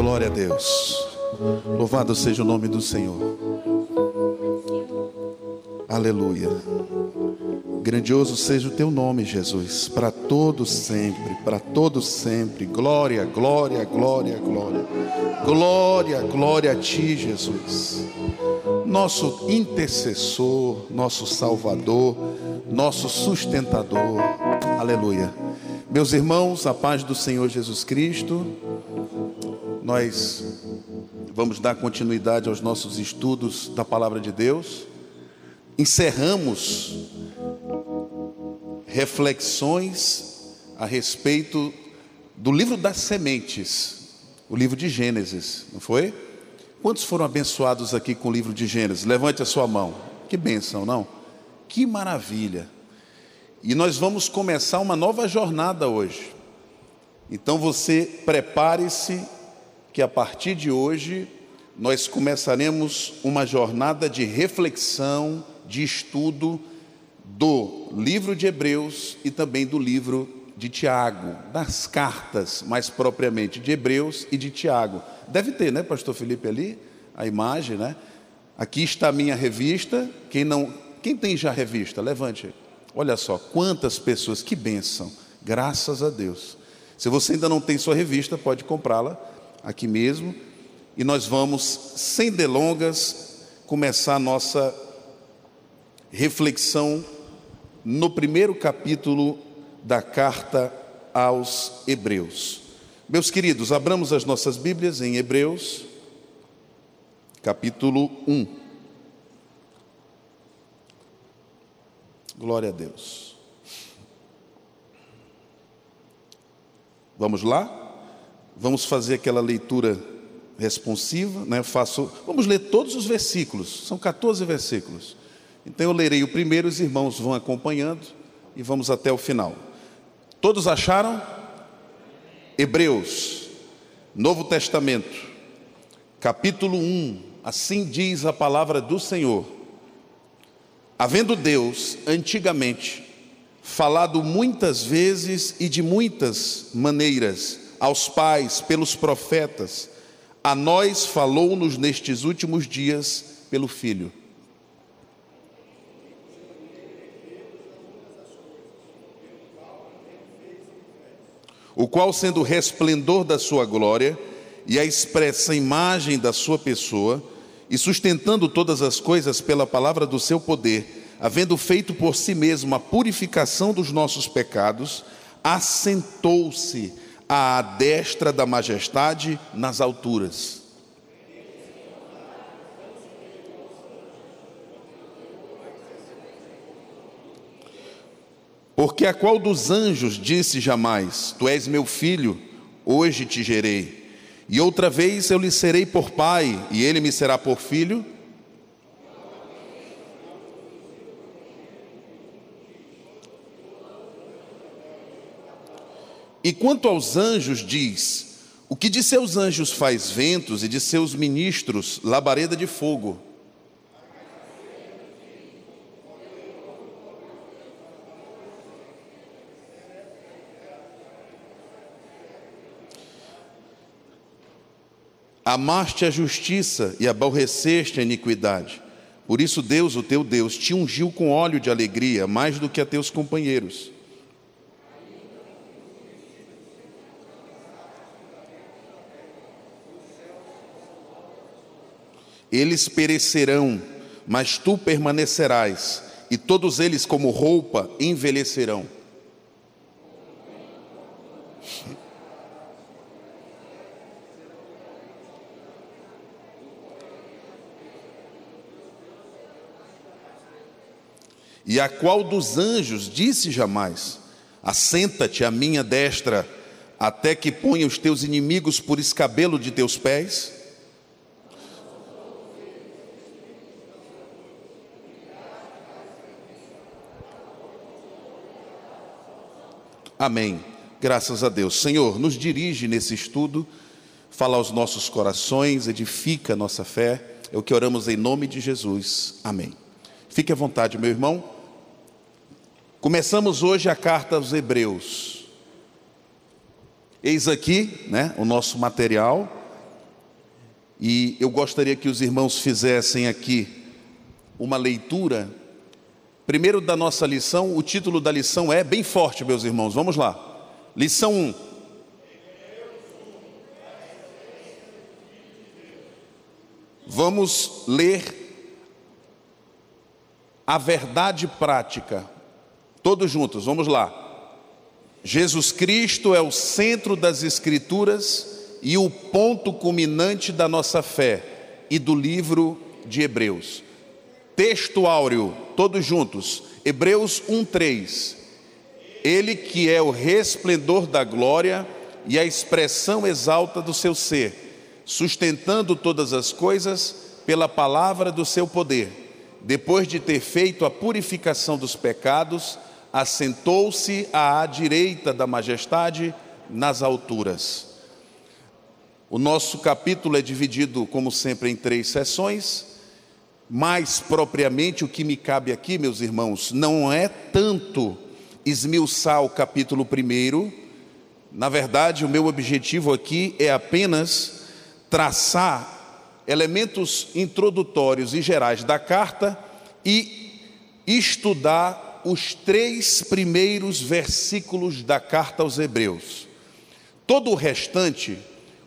Glória a Deus. Louvado seja o nome do Senhor. Aleluia. Grandioso seja o teu nome, Jesus, para todos sempre, para todos sempre. Glória, glória, glória, glória. Glória, glória a ti, Jesus. Nosso intercessor, nosso salvador, nosso sustentador. Aleluia. Meus irmãos, a paz do Senhor Jesus Cristo. Nós vamos dar continuidade aos nossos estudos da palavra de Deus. Encerramos reflexões a respeito do livro das sementes, o livro de Gênesis, não foi? Quantos foram abençoados aqui com o livro de Gênesis? Levante a sua mão. Que bênção, não? Que maravilha. E nós vamos começar uma nova jornada hoje. Então você prepare-se que a partir de hoje nós começaremos uma jornada de reflexão, de estudo do livro de Hebreus e também do livro de Tiago, das cartas, mais propriamente de Hebreus e de Tiago. Deve ter, né, pastor Felipe ali, a imagem, né? Aqui está a minha revista. Quem não, quem tem já revista, levante. Olha só, quantas pessoas, que bênção. Graças a Deus. Se você ainda não tem sua revista, pode comprá-la aqui mesmo. E nós vamos, sem delongas, começar a nossa reflexão no primeiro capítulo da carta aos Hebreus. Meus queridos, abramos as nossas Bíblias em Hebreus, capítulo 1. Glória a Deus. Vamos lá? Vamos fazer aquela leitura responsiva, né? faço, vamos ler todos os versículos, são 14 versículos. Então eu lerei o primeiro, os irmãos vão acompanhando e vamos até o final. Todos acharam? Hebreus, Novo Testamento, capítulo 1, assim diz a palavra do Senhor. Havendo Deus, antigamente, falado muitas vezes e de muitas maneiras aos pais pelos profetas, a nós falou-nos nestes últimos dias pelo Filho. O qual, sendo o resplendor da sua glória e a expressa imagem da sua pessoa, e sustentando todas as coisas pela palavra do seu poder, havendo feito por si mesmo a purificação dos nossos pecados, assentou-se à destra da majestade nas alturas. Porque a qual dos anjos disse jamais: Tu és meu filho, hoje te gerei. E outra vez eu lhe serei por pai, e ele me será por filho? E quanto aos anjos, diz: O que de seus anjos faz ventos, e de seus ministros labareda de fogo. Amaste a justiça e aborreceste a iniquidade. Por isso, Deus, o teu Deus, te ungiu com óleo de alegria, mais do que a teus companheiros. Eles perecerão, mas tu permanecerás, e todos eles, como roupa, envelhecerão. E a qual dos anjos disse jamais: Assenta-te à minha destra, até que ponha os teus inimigos por escabelo de teus pés? Amém. Graças a Deus. Senhor, nos dirige nesse estudo, fala aos nossos corações, edifica a nossa fé. É o que oramos em nome de Jesus. Amém. Fique à vontade, meu irmão. Começamos hoje a carta aos Hebreus. Eis aqui, né, o nosso material. E eu gostaria que os irmãos fizessem aqui uma leitura. Primeiro da nossa lição, o título da lição é bem forte, meus irmãos. Vamos lá. Lição 1. Vamos ler a verdade prática. Todos juntos, vamos lá. Jesus Cristo é o centro das Escrituras e o ponto culminante da nossa fé e do livro de Hebreus. Texto áureo, todos juntos. Hebreus 1:3. Ele que é o resplendor da glória e a expressão exalta do seu ser, sustentando todas as coisas pela palavra do seu poder. Depois de ter feito a purificação dos pecados, assentou-se à direita da majestade nas alturas. O nosso capítulo é dividido, como sempre, em três sessões. Mais propriamente, o que me cabe aqui, meus irmãos, não é tanto esmiuçar o capítulo primeiro. Na verdade, o meu objetivo aqui é apenas traçar elementos introdutórios e gerais da carta e estudar os três primeiros versículos da carta aos Hebreus. Todo o restante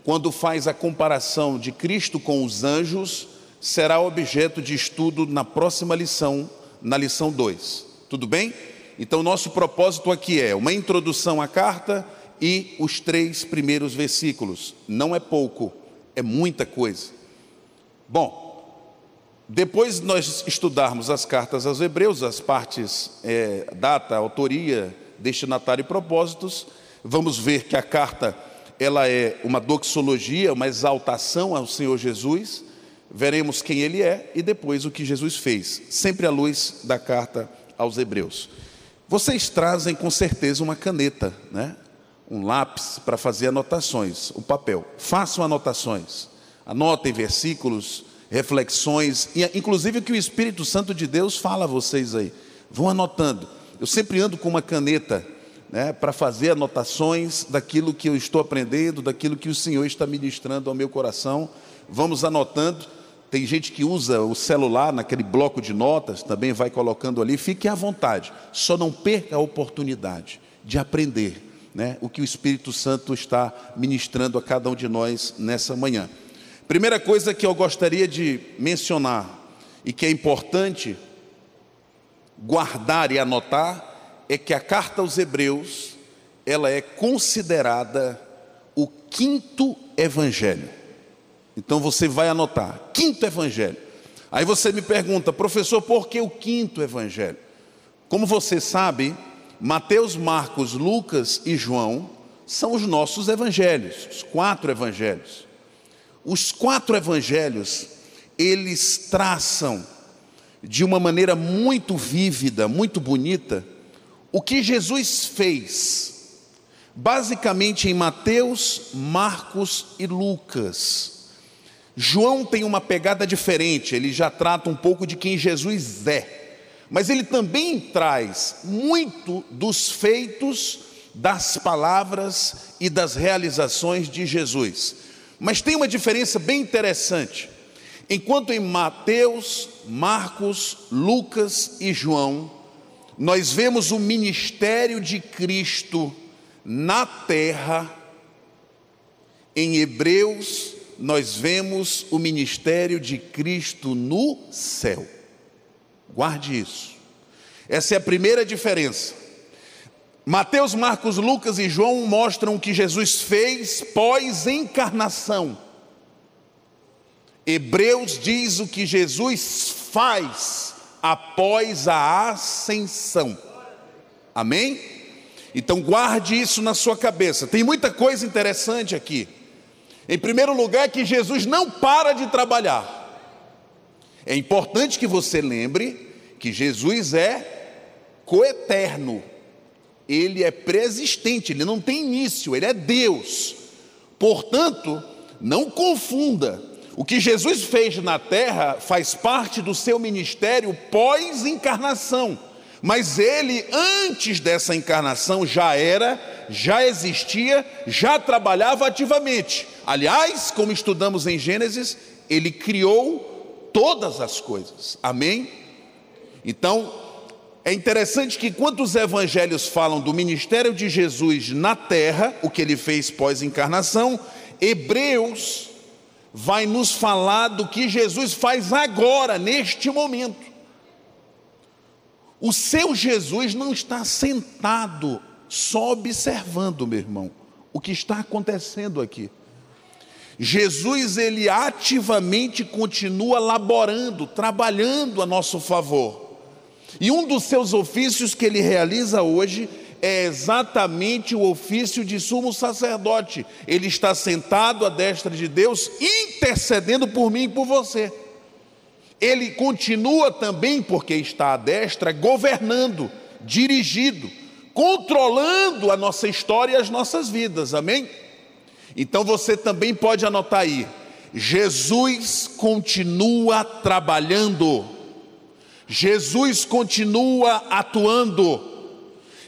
quando faz a comparação de Cristo com os anjos, será objeto de estudo na próxima lição, na lição 2. Tudo bem? Então, nosso propósito aqui é uma introdução à carta e os três primeiros versículos. Não é pouco, é muita coisa. Bom, depois nós estudarmos as cartas aos Hebreus, as partes é, data, autoria, destinatário e propósitos, vamos ver que a carta ela é uma doxologia, uma exaltação ao Senhor Jesus. Veremos quem ele é e depois o que Jesus fez, sempre à luz da carta aos Hebreus. Vocês trazem com certeza uma caneta, né? um lápis para fazer anotações, o papel. Façam anotações, anotem versículos, reflexões, inclusive o que o Espírito Santo de Deus fala a vocês aí. Vão anotando. Eu sempre ando com uma caneta né, para fazer anotações daquilo que eu estou aprendendo, daquilo que o Senhor está ministrando ao meu coração. Vamos anotando. Tem gente que usa o celular naquele bloco de notas, também vai colocando ali. Fique à vontade, só não perca a oportunidade de aprender né, o que o Espírito Santo está ministrando a cada um de nós nessa manhã. Primeira coisa que eu gostaria de mencionar e que é importante guardar e anotar é que a carta aos Hebreus, ela é considerada o quinto evangelho. Então você vai anotar, quinto evangelho. Aí você me pergunta, professor, por que o quinto evangelho? Como você sabe, Mateus, Marcos, Lucas e João são os nossos evangelhos, os quatro evangelhos. Os quatro evangelhos, eles traçam de uma maneira muito vívida, muito bonita, o que Jesus fez, basicamente em Mateus, Marcos e Lucas. João tem uma pegada diferente, ele já trata um pouco de quem Jesus é, mas ele também traz muito dos feitos, das palavras e das realizações de Jesus. Mas tem uma diferença bem interessante. Enquanto em Mateus, Marcos, Lucas e João, nós vemos o ministério de Cristo na terra, em Hebreus, nós vemos o ministério de Cristo no céu. Guarde isso. Essa é a primeira diferença. Mateus, Marcos, Lucas e João mostram o que Jesus fez pós-encarnação. Hebreus diz o que Jesus faz após a ascensão. Amém? Então guarde isso na sua cabeça. Tem muita coisa interessante aqui. Em primeiro lugar, que Jesus não para de trabalhar. É importante que você lembre que Jesus é coeterno. Ele é preexistente, ele não tem início, ele é Deus. Portanto, não confunda o que Jesus fez na terra faz parte do seu ministério pós-encarnação. Mas ele, antes dessa encarnação, já era, já existia, já trabalhava ativamente. Aliás, como estudamos em Gênesis, ele criou todas as coisas. Amém? Então, é interessante que quando os evangelhos falam do ministério de Jesus na terra, o que ele fez pós-encarnação, Hebreus vai nos falar do que Jesus faz agora, neste momento. O seu Jesus não está sentado só observando, meu irmão, o que está acontecendo aqui. Jesus, ele ativamente continua laborando, trabalhando a nosso favor. E um dos seus ofícios que ele realiza hoje é exatamente o ofício de sumo sacerdote. Ele está sentado à destra de Deus, intercedendo por mim e por você. Ele continua também, porque está à destra, governando, dirigido, controlando a nossa história e as nossas vidas, amém? Então você também pode anotar aí: Jesus continua trabalhando, Jesus continua atuando,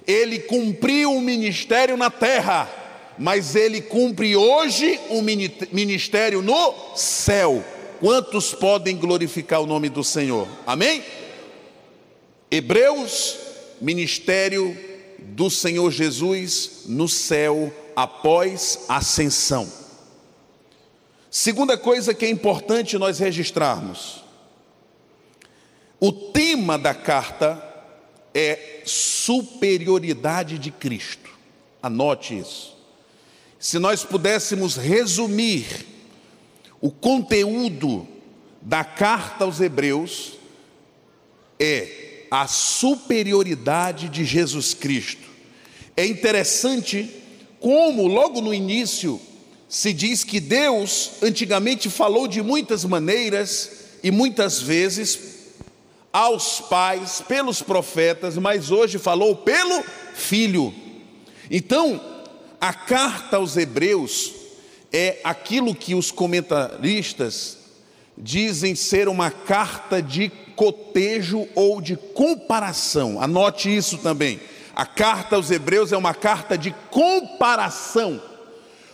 ele cumpriu um ministério na terra, mas ele cumpre hoje um ministério no céu. Quantos podem glorificar o nome do Senhor? Amém? Hebreus, ministério do Senhor Jesus no céu após ascensão. Segunda coisa que é importante nós registrarmos: o tema da carta é superioridade de Cristo. Anote isso. Se nós pudéssemos resumir o conteúdo da carta aos Hebreus, é a superioridade de Jesus Cristo. É interessante como, logo no início, se diz que Deus antigamente falou de muitas maneiras e muitas vezes aos pais pelos profetas, mas hoje falou pelo filho. Então, a carta aos Hebreus é aquilo que os comentaristas dizem ser uma carta de cotejo ou de comparação. Anote isso também. A carta aos Hebreus é uma carta de comparação,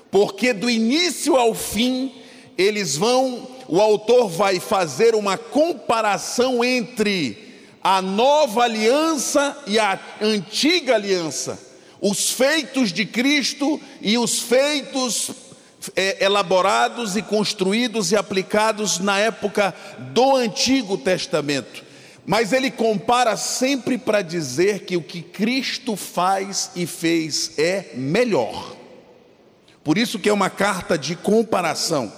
porque do início ao fim eles vão o autor vai fazer uma comparação entre a nova aliança e a antiga aliança, os feitos de Cristo e os feitos é, elaborados e construídos e aplicados na época do Antigo Testamento. Mas ele compara sempre para dizer que o que Cristo faz e fez é melhor. Por isso que é uma carta de comparação.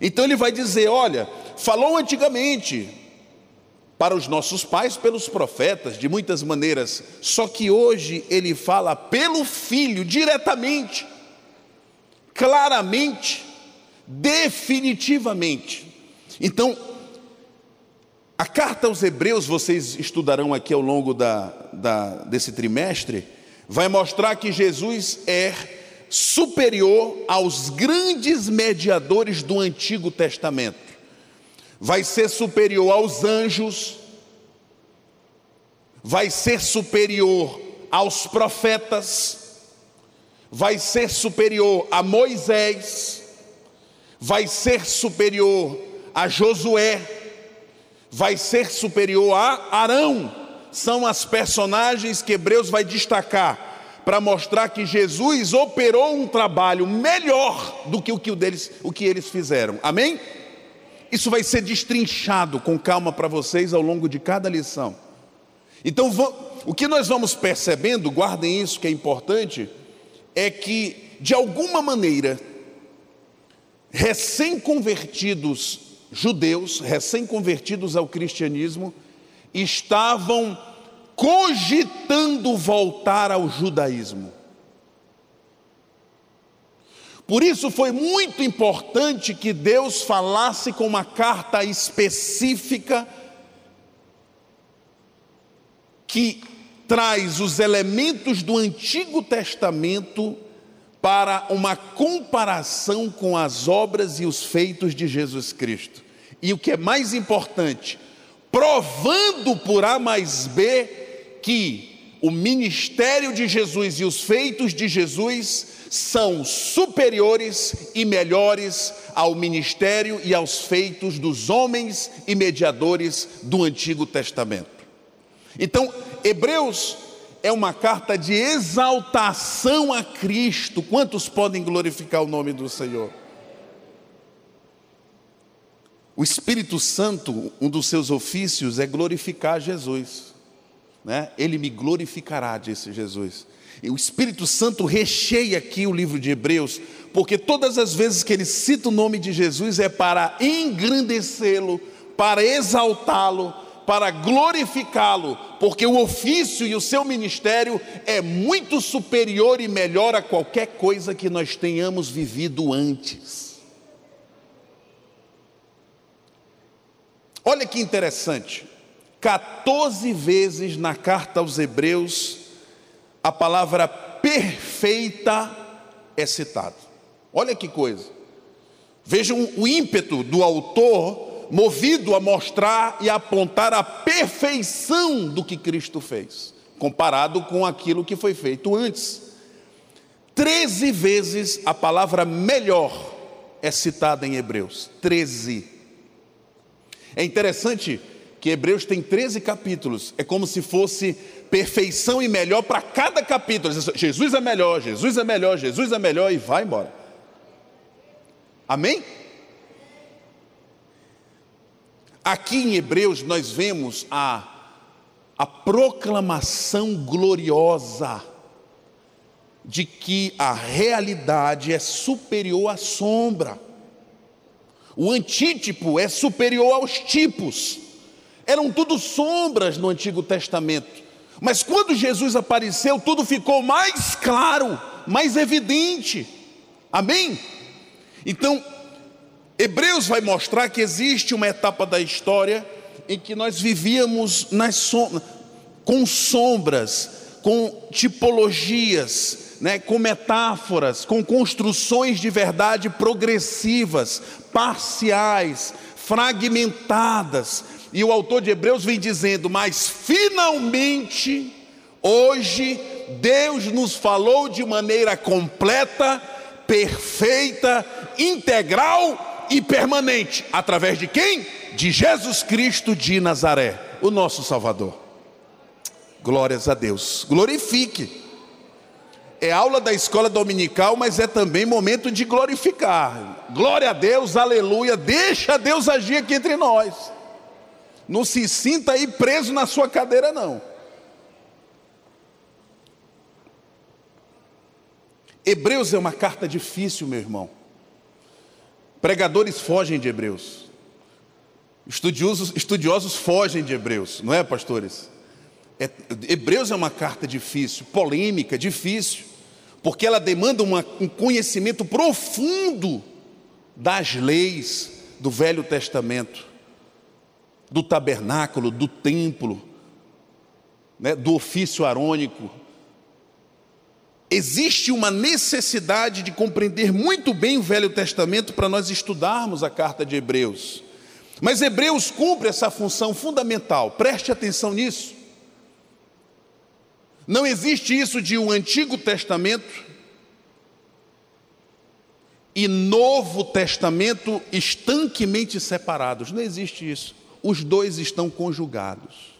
Então ele vai dizer: olha, falou antigamente para os nossos pais, pelos profetas, de muitas maneiras, só que hoje ele fala pelo filho, diretamente, claramente, definitivamente. Então, a carta aos Hebreus, vocês estudarão aqui ao longo da, da, desse trimestre, vai mostrar que Jesus é superior aos grandes mediadores do Antigo Testamento. Vai ser superior aos anjos, vai ser superior aos profetas, vai ser superior a Moisés, vai ser superior a Josué, vai ser superior a Arão. São as personagens que Hebreus vai destacar para mostrar que Jesus operou um trabalho melhor do que o que, deles, o que eles fizeram. Amém? Isso vai ser destrinchado com calma para vocês ao longo de cada lição. Então, o que nós vamos percebendo, guardem isso que é importante, é que, de alguma maneira, recém-convertidos judeus, recém-convertidos ao cristianismo, estavam cogitando voltar ao judaísmo. Por isso foi muito importante que Deus falasse com uma carta específica que traz os elementos do Antigo Testamento para uma comparação com as obras e os feitos de Jesus Cristo. E o que é mais importante, provando por A mais B que o ministério de Jesus e os feitos de Jesus são superiores e melhores ao ministério e aos feitos dos homens e mediadores do Antigo Testamento. Então, Hebreus é uma carta de exaltação a Cristo. Quantos podem glorificar o nome do Senhor? O Espírito Santo, um dos seus ofícios é glorificar Jesus. Né? Ele me glorificará, disse Jesus. E o Espírito Santo recheia aqui o livro de Hebreus, porque todas as vezes que ele cita o nome de Jesus é para engrandecê-lo, para exaltá-lo, para glorificá-lo, porque o ofício e o seu ministério é muito superior e melhor a qualquer coisa que nós tenhamos vivido antes. Olha que interessante, 14 vezes na carta aos Hebreus, a palavra perfeita é citada. Olha que coisa. Vejam o ímpeto do autor, movido a mostrar e apontar a perfeição do que Cristo fez, comparado com aquilo que foi feito antes. Treze vezes a palavra melhor é citada em Hebreus. Treze. É interessante que Hebreus tem 13 capítulos, é como se fosse perfeição e melhor para cada capítulo. Jesus é melhor, Jesus é melhor, Jesus é melhor e vai embora. Amém? Aqui em Hebreus nós vemos a, a proclamação gloriosa de que a realidade é superior à sombra. O antítipo é superior aos tipos. Eram tudo sombras no Antigo Testamento. Mas quando Jesus apareceu, tudo ficou mais claro, mais evidente. Amém? Então, Hebreus vai mostrar que existe uma etapa da história em que nós vivíamos som com sombras, com tipologias, né, com metáforas, com construções de verdade progressivas, parciais, fragmentadas, e o autor de Hebreus vem dizendo: Mas finalmente, hoje, Deus nos falou de maneira completa, perfeita, integral e permanente. Através de quem? De Jesus Cristo de Nazaré, o nosso Salvador. Glórias a Deus. Glorifique. É aula da escola dominical, mas é também momento de glorificar. Glória a Deus, aleluia. Deixa Deus agir aqui entre nós. Não se sinta aí preso na sua cadeira, não. Hebreus é uma carta difícil, meu irmão. Pregadores fogem de Hebreus. Estudiosos, estudiosos fogem de Hebreus, não é, pastores? É, Hebreus é uma carta difícil, polêmica, difícil, porque ela demanda uma, um conhecimento profundo das leis do Velho Testamento do tabernáculo, do templo, né, do ofício arônico. Existe uma necessidade de compreender muito bem o Velho Testamento para nós estudarmos a carta de Hebreus. Mas Hebreus cumpre essa função fundamental, preste atenção nisso. Não existe isso de um Antigo Testamento e Novo Testamento estanquemente separados, não existe isso os dois estão conjugados.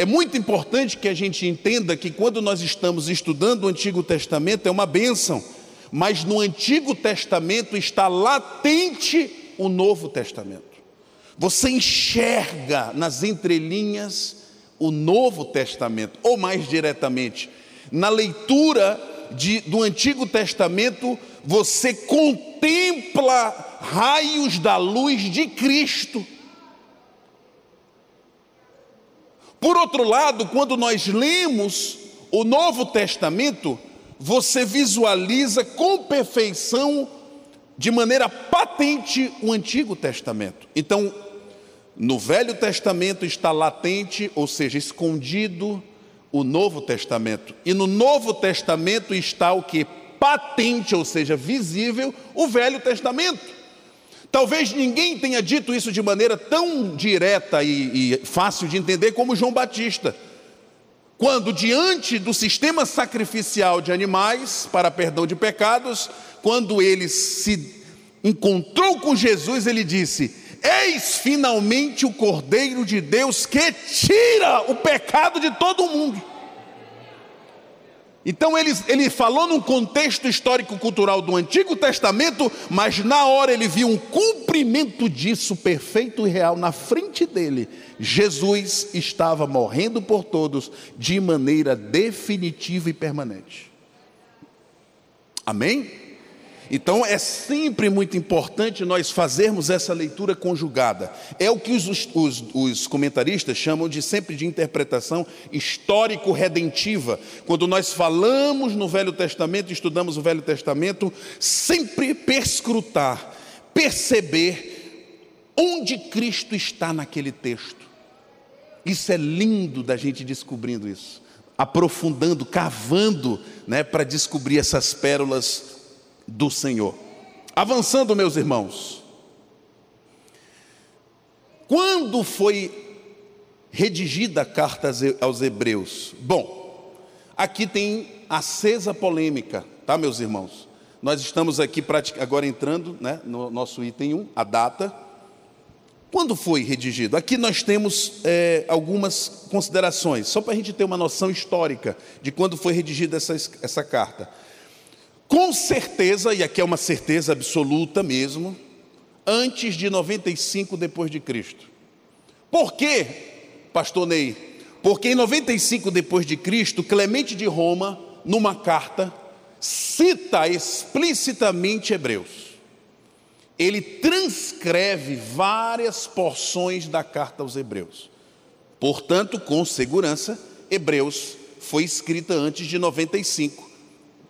É muito importante que a gente entenda que quando nós estamos estudando o Antigo Testamento é uma bênção, mas no Antigo Testamento está latente o Novo Testamento. Você enxerga nas entrelinhas o Novo Testamento, ou mais diretamente, na leitura de, do Antigo Testamento, você contempla raios da luz de Cristo. Por outro lado, quando nós lemos o Novo Testamento, você visualiza com perfeição, de maneira patente, o Antigo Testamento. Então, no Velho Testamento está latente, ou seja, escondido, o Novo Testamento. E no Novo Testamento está o que? Patente, ou seja, visível, o Velho Testamento. Talvez ninguém tenha dito isso de maneira tão direta e, e fácil de entender como João Batista. quando diante do sistema sacrificial de animais para perdão de pecados, quando ele se encontrou com Jesus, ele disse: Eis finalmente o Cordeiro de Deus que tira o pecado de todo mundo. Então ele, ele falou num contexto histórico-cultural do Antigo Testamento, mas na hora ele viu um cumprimento disso perfeito e real na frente dele. Jesus estava morrendo por todos de maneira definitiva e permanente. Amém? Então é sempre muito importante nós fazermos essa leitura conjugada. É o que os, os, os comentaristas chamam de sempre de interpretação histórico-redentiva. Quando nós falamos no Velho Testamento, estudamos o Velho Testamento, sempre perscrutar, perceber onde Cristo está naquele texto. Isso é lindo da gente descobrindo isso, aprofundando, cavando, né, para descobrir essas pérolas do Senhor. Avançando, meus irmãos. Quando foi redigida a carta aos Hebreus? Bom, aqui tem acesa polêmica, tá, meus irmãos? Nós estamos aqui agora entrando né, no nosso item 1, a data. Quando foi redigido? Aqui nós temos é, algumas considerações, só para a gente ter uma noção histórica de quando foi redigida essa, essa carta. Com certeza, e aqui é uma certeza absoluta mesmo, antes de 95 depois de Cristo. Por quê, pastor Ney? Porque em 95 depois de Cristo, Clemente de Roma, numa carta, cita explicitamente Hebreus. Ele transcreve várias porções da carta aos Hebreus. Portanto, com segurança, Hebreus foi escrita antes de 95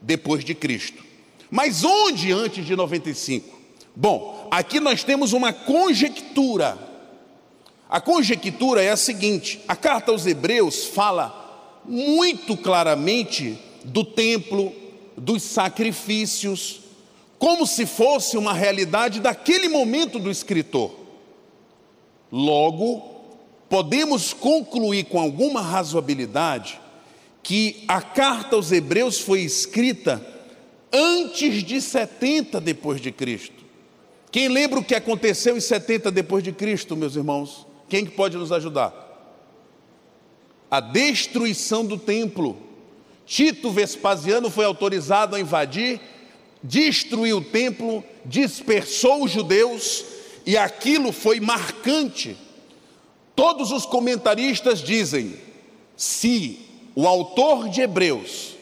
depois de Cristo. Mas onde antes de 95? Bom, aqui nós temos uma conjectura. A conjectura é a seguinte: a carta aos Hebreus fala muito claramente do templo, dos sacrifícios, como se fosse uma realidade daquele momento do escritor. Logo, podemos concluir com alguma razoabilidade que a carta aos Hebreus foi escrita antes de 70 depois de Cristo. Quem lembra o que aconteceu em 70 depois de Cristo, meus irmãos? Quem pode nos ajudar? A destruição do templo. Tito Vespasiano foi autorizado a invadir, destruiu o templo, dispersou os judeus e aquilo foi marcante. Todos os comentaristas dizem: se o autor de Hebreus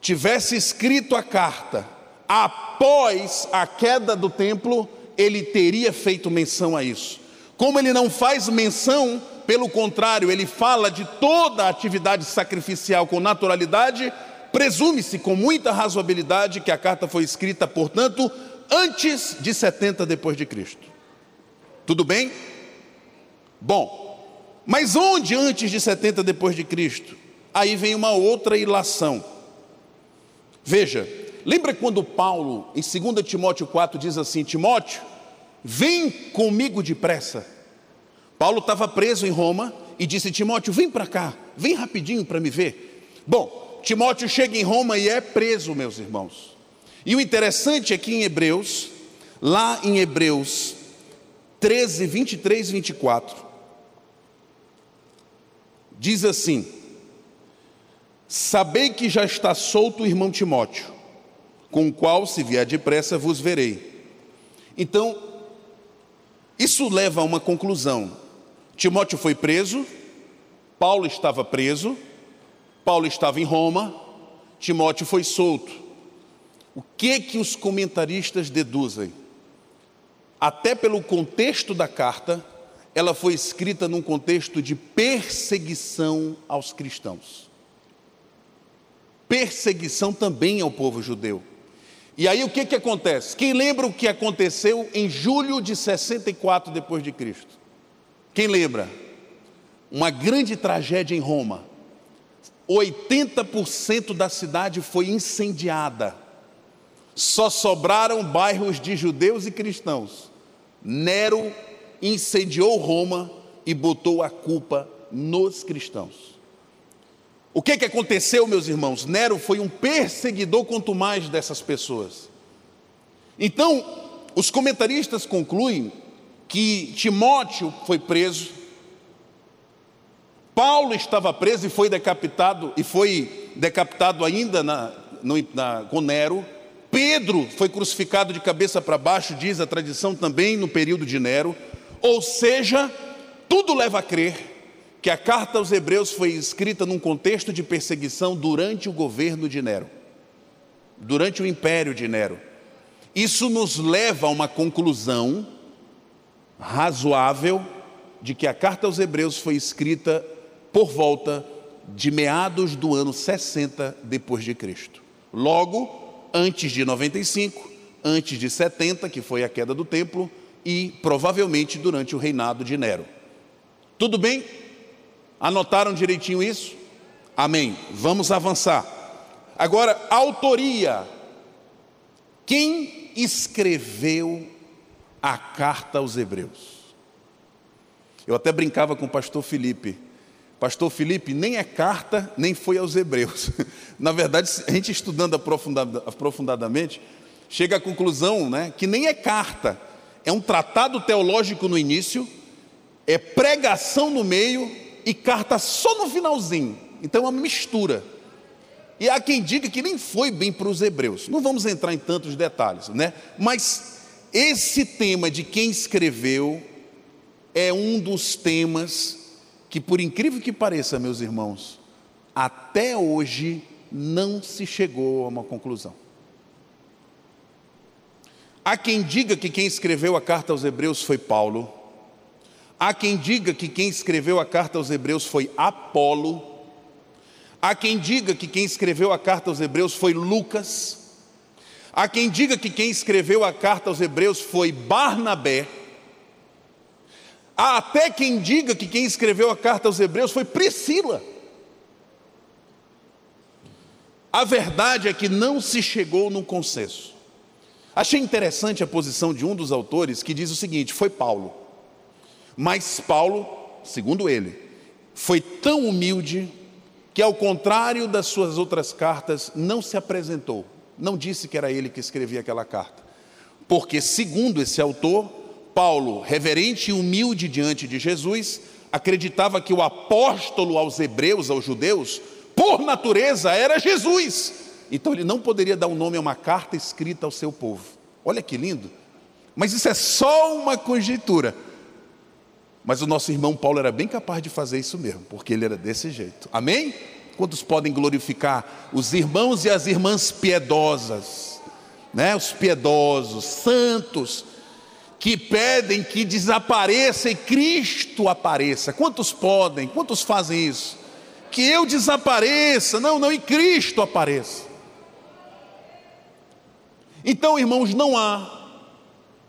tivesse escrito a carta após a queda do templo, ele teria feito menção a isso. Como ele não faz menção, pelo contrário, ele fala de toda a atividade sacrificial com naturalidade, presume-se com muita razoabilidade que a carta foi escrita, portanto, antes de 70 depois de Cristo. Tudo bem? Bom, mas onde antes de 70 depois de Cristo? Aí vem uma outra ilação. Veja, lembra quando Paulo, em 2 Timóteo 4, diz assim: Timóteo, vem comigo depressa. Paulo estava preso em Roma e disse: Timóteo, vem para cá, vem rapidinho para me ver. Bom, Timóteo chega em Roma e é preso, meus irmãos. E o interessante é que em Hebreus, lá em Hebreus 13, 23 24, diz assim: Sabei que já está solto o irmão Timóteo, com o qual, se vier depressa, vos verei. Então, isso leva a uma conclusão. Timóteo foi preso, Paulo estava preso, Paulo estava em Roma, Timóteo foi solto. O que que os comentaristas deduzem? Até pelo contexto da carta, ela foi escrita num contexto de perseguição aos cristãos perseguição também ao povo judeu. E aí o que, que acontece? Quem lembra o que aconteceu em julho de 64 depois de Cristo? Quem lembra? Uma grande tragédia em Roma. 80% da cidade foi incendiada. Só sobraram bairros de judeus e cristãos. Nero incendiou Roma e botou a culpa nos cristãos. O que, que aconteceu, meus irmãos? Nero foi um perseguidor quanto mais dessas pessoas. Então, os comentaristas concluem que Timóteo foi preso, Paulo estava preso e foi decapitado, e foi decapitado ainda na, no, na, com Nero. Pedro foi crucificado de cabeça para baixo, diz a tradição também, no período de Nero. Ou seja, tudo leva a crer que a carta aos Hebreus foi escrita num contexto de perseguição durante o governo de Nero, durante o império de Nero. Isso nos leva a uma conclusão razoável de que a carta aos Hebreus foi escrita por volta de meados do ano 60 depois de Cristo. Logo, antes de 95, antes de 70, que foi a queda do templo, e provavelmente durante o reinado de Nero. Tudo bem? Anotaram direitinho isso? Amém. Vamos avançar. Agora, autoria. Quem escreveu a carta aos Hebreus? Eu até brincava com o pastor Felipe. Pastor Felipe, nem é carta, nem foi aos Hebreus. Na verdade, a gente estudando aprofundadamente, chega à conclusão né, que nem é carta, é um tratado teológico no início, é pregação no meio e carta só no finalzinho. Então é uma mistura. E há quem diga que nem foi bem para os hebreus. Não vamos entrar em tantos detalhes, né? Mas esse tema de quem escreveu é um dos temas que, por incrível que pareça, meus irmãos, até hoje não se chegou a uma conclusão. Há quem diga que quem escreveu a carta aos Hebreus foi Paulo, há quem diga que quem escreveu a carta aos Hebreus foi Apolo, há quem diga que quem escreveu a carta aos Hebreus foi Lucas, há quem diga que quem escreveu a carta aos Hebreus foi Barnabé, Há até quem diga que quem escreveu a carta aos Hebreus foi Priscila. A verdade é que não se chegou num consenso. Achei interessante a posição de um dos autores que diz o seguinte: foi Paulo. Mas Paulo, segundo ele, foi tão humilde que, ao contrário das suas outras cartas, não se apresentou, não disse que era ele que escrevia aquela carta. Porque, segundo esse autor, Paulo, reverente e humilde diante de Jesus, acreditava que o apóstolo aos hebreus, aos judeus, por natureza era Jesus. Então ele não poderia dar um nome a uma carta escrita ao seu povo. Olha que lindo. Mas isso é só uma conjectura. Mas o nosso irmão Paulo era bem capaz de fazer isso mesmo, porque ele era desse jeito. Amém? Quantos podem glorificar os irmãos e as irmãs piedosas, né? Os piedosos, santos, que pedem que desapareça e Cristo apareça. Quantos podem? Quantos fazem isso? Que eu desapareça, não, não, e Cristo apareça. Então, irmãos, não há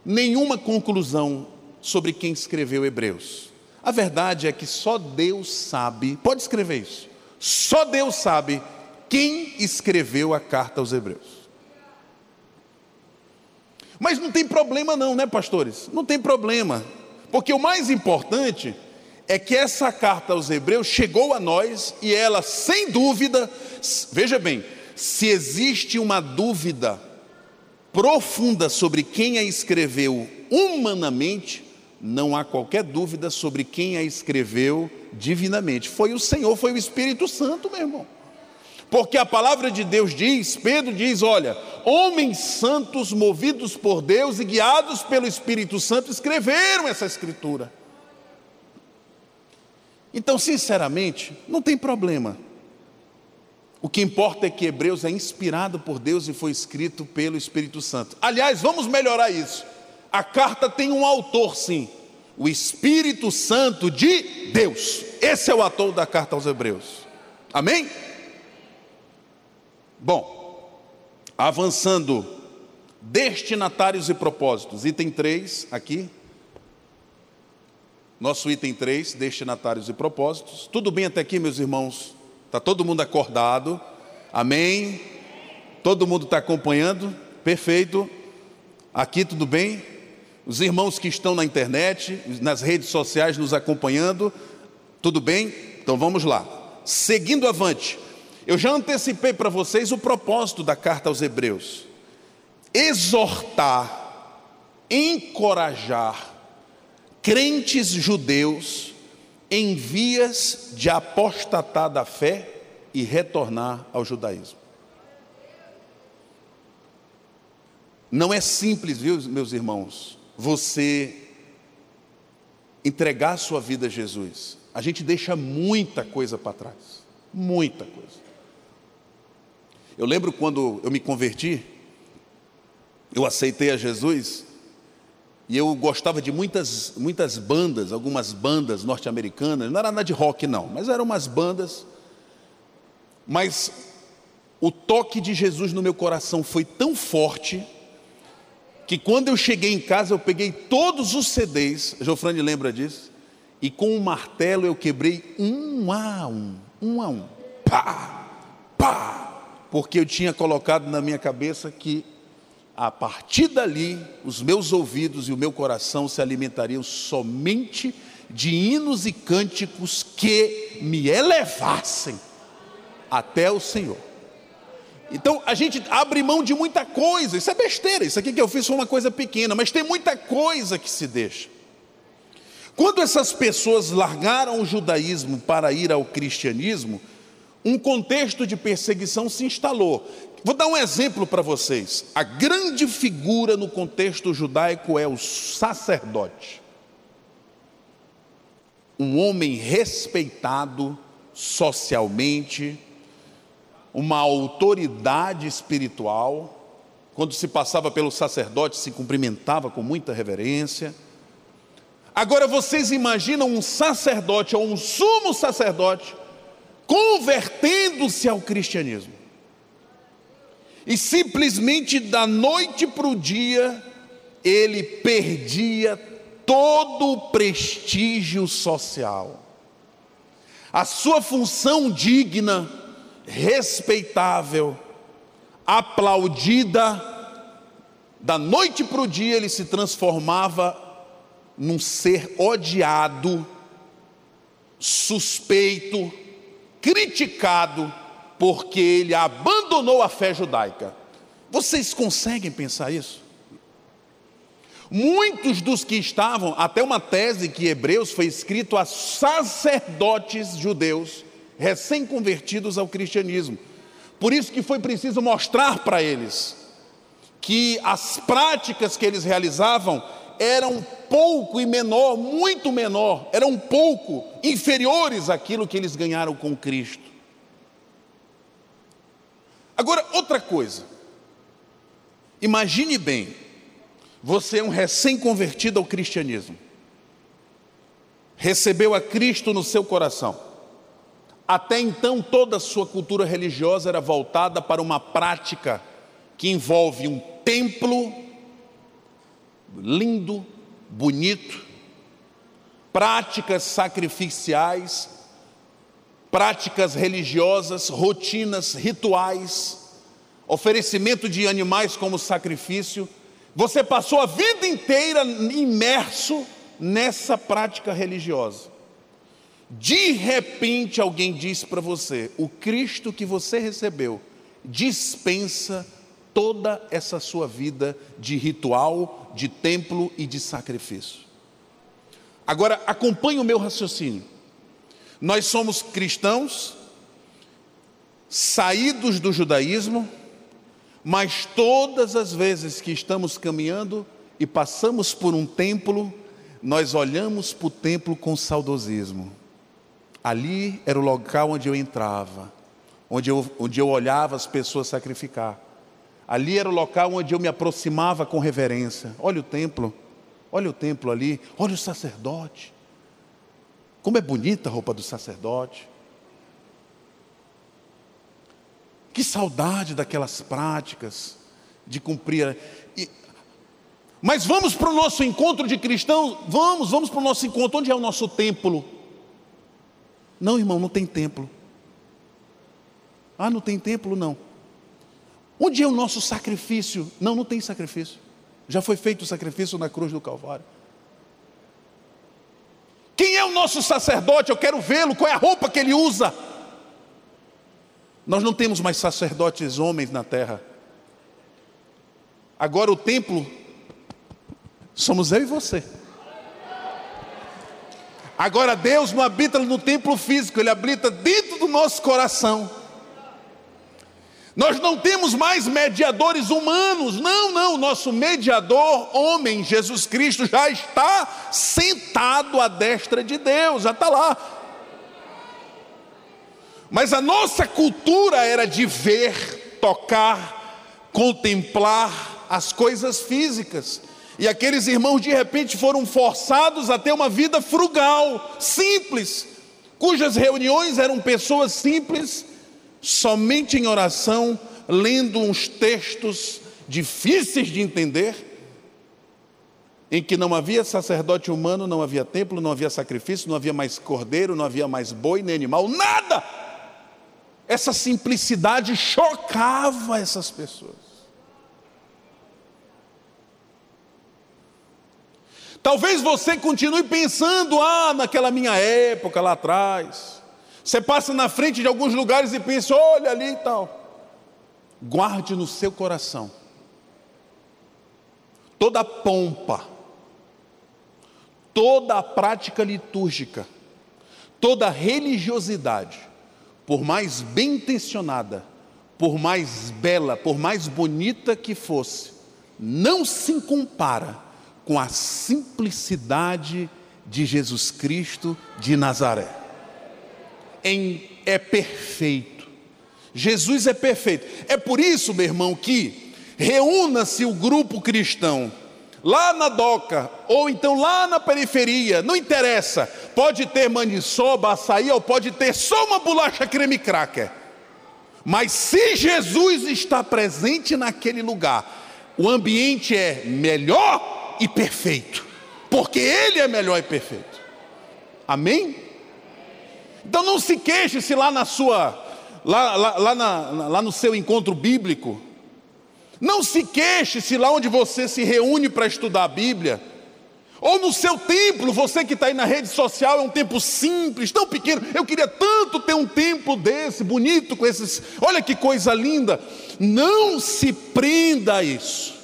nenhuma conclusão sobre quem escreveu Hebreus. A verdade é que só Deus sabe, pode escrever isso, só Deus sabe quem escreveu a carta aos Hebreus. Mas não tem problema, não, né, pastores? Não tem problema, porque o mais importante é que essa carta aos Hebreus chegou a nós e ela, sem dúvida, veja bem, se existe uma dúvida profunda sobre quem a escreveu humanamente, não há qualquer dúvida sobre quem a escreveu divinamente. Foi o Senhor, foi o Espírito Santo, meu irmão. Porque a palavra de Deus diz, Pedro diz: olha, homens santos movidos por Deus e guiados pelo Espírito Santo escreveram essa escritura. Então, sinceramente, não tem problema. O que importa é que Hebreus é inspirado por Deus e foi escrito pelo Espírito Santo. Aliás, vamos melhorar isso. A carta tem um autor, sim. O Espírito Santo de Deus. Esse é o autor da carta aos Hebreus. Amém? Bom, avançando, destinatários e propósitos, item 3 aqui. Nosso item 3, destinatários e propósitos. Tudo bem até aqui, meus irmãos? Está todo mundo acordado? Amém? Todo mundo está acompanhando? Perfeito. Aqui tudo bem? Os irmãos que estão na internet, nas redes sociais nos acompanhando, tudo bem? Então vamos lá. seguindo avante. Eu já antecipei para vocês o propósito da carta aos Hebreus: exortar, encorajar crentes judeus em vias de apostatar da fé e retornar ao judaísmo. Não é simples, viu, meus irmãos, você entregar sua vida a Jesus. A gente deixa muita coisa para trás, muita coisa. Eu lembro quando eu me converti, eu aceitei a Jesus, e eu gostava de muitas, muitas bandas, algumas bandas norte-americanas, não era nada de rock não, mas eram umas bandas. Mas o toque de Jesus no meu coração foi tão forte que quando eu cheguei em casa eu peguei todos os CDs, Jofrane lembra disso, e com um martelo eu quebrei um a um, um a um, pá, pá, porque eu tinha colocado na minha cabeça que a partir dali os meus ouvidos e o meu coração se alimentariam somente de hinos e cânticos que me elevassem até o Senhor. Então a gente abre mão de muita coisa, isso é besteira, isso aqui que eu fiz foi uma coisa pequena, mas tem muita coisa que se deixa. Quando essas pessoas largaram o judaísmo para ir ao cristianismo, um contexto de perseguição se instalou. Vou dar um exemplo para vocês. A grande figura no contexto judaico é o sacerdote. Um homem respeitado socialmente, uma autoridade espiritual. Quando se passava pelo sacerdote, se cumprimentava com muita reverência. Agora vocês imaginam um sacerdote ou um sumo sacerdote convertendo-se ao cristianismo. E simplesmente da noite para o dia, ele perdia todo o prestígio social. A sua função digna respeitável, aplaudida, da noite para o dia ele se transformava num ser odiado, suspeito, criticado, porque ele abandonou a fé judaica. Vocês conseguem pensar isso? Muitos dos que estavam, até uma tese que Hebreus foi escrito a sacerdotes judeus, recém-convertidos ao cristianismo. Por isso que foi preciso mostrar para eles que as práticas que eles realizavam eram pouco e menor, muito menor, eram pouco inferiores àquilo que eles ganharam com Cristo. Agora, outra coisa. Imagine bem, você é um recém-convertido ao cristianismo. Recebeu a Cristo no seu coração até então, toda a sua cultura religiosa era voltada para uma prática que envolve um templo lindo, bonito, práticas sacrificiais, práticas religiosas, rotinas, rituais, oferecimento de animais como sacrifício. Você passou a vida inteira imerso nessa prática religiosa. De repente alguém disse para você: o Cristo que você recebeu dispensa toda essa sua vida de ritual, de templo e de sacrifício. Agora, acompanhe o meu raciocínio. Nós somos cristãos, saídos do judaísmo, mas todas as vezes que estamos caminhando e passamos por um templo, nós olhamos para o templo com saudosismo. Ali era o local onde eu entrava, onde eu, onde eu olhava as pessoas sacrificar. Ali era o local onde eu me aproximava com reverência. Olha o templo, olha o templo ali, olha o sacerdote. Como é bonita a roupa do sacerdote. Que saudade daquelas práticas de cumprir. E... Mas vamos para o nosso encontro de cristãos? Vamos, vamos para o nosso encontro. Onde é o nosso templo? Não, irmão, não tem templo. Ah, não tem templo? Não. Onde é o nosso sacrifício? Não, não tem sacrifício. Já foi feito o sacrifício na cruz do Calvário. Quem é o nosso sacerdote? Eu quero vê-lo. Qual é a roupa que ele usa? Nós não temos mais sacerdotes homens na terra. Agora o templo somos eu e você. Agora Deus não habita no templo físico, Ele habita dentro do nosso coração. Nós não temos mais mediadores humanos, não, não. Nosso mediador, homem, Jesus Cristo, já está sentado à destra de Deus, já está lá. Mas a nossa cultura era de ver, tocar, contemplar as coisas físicas. E aqueles irmãos de repente foram forçados a ter uma vida frugal, simples, cujas reuniões eram pessoas simples somente em oração, lendo uns textos difíceis de entender, em que não havia sacerdote humano, não havia templo, não havia sacrifício, não havia mais cordeiro, não havia mais boi nem animal, nada. Essa simplicidade chocava essas pessoas. Talvez você continue pensando, ah, naquela minha época lá atrás. Você passa na frente de alguns lugares e pensa, olha ali e tal. Guarde no seu coração toda a pompa, toda a prática litúrgica, toda a religiosidade, por mais bem intencionada, por mais bela, por mais bonita que fosse, não se compara com a simplicidade de Jesus Cristo de Nazaré em, é perfeito. Jesus é perfeito. É por isso, meu irmão, que reúna-se o grupo cristão lá na doca, ou então lá na periferia, não interessa, pode ter maniçoba, açaí, ou pode ter só uma bolacha creme cracker. Mas se Jesus está presente naquele lugar, o ambiente é melhor e perfeito, porque Ele é melhor e perfeito. Amém? Então não se queixe se lá na sua, lá, lá, lá, na, lá no seu encontro bíblico, não se queixe se lá onde você se reúne para estudar a Bíblia, ou no seu templo, você que está aí na rede social, é um templo simples, tão pequeno. Eu queria tanto ter um templo desse, bonito, com esses. Olha que coisa linda. Não se prenda a isso.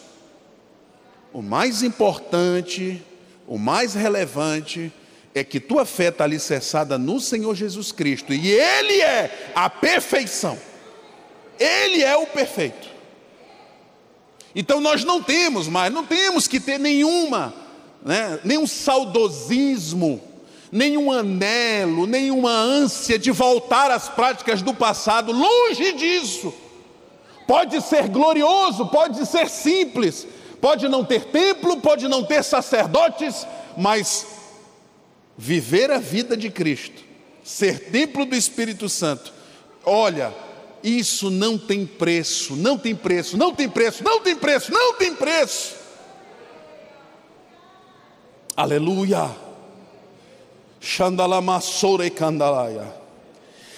O mais importante, o mais relevante, é que tua fé está alicerçada no Senhor Jesus Cristo, e Ele é a perfeição, Ele é o perfeito. Então nós não temos mais, não temos que ter nenhuma, né, nenhum saudosismo, nenhum anelo, nenhuma ânsia de voltar às práticas do passado, longe disso. Pode ser glorioso, pode ser simples, pode não ter templo, pode não ter sacerdotes, mas viver a vida de Cristo, ser templo do Espírito Santo, olha, isso não tem preço, não tem preço, não tem preço, não tem preço, não tem preço. Aleluia. Xandalamassora e candalaia.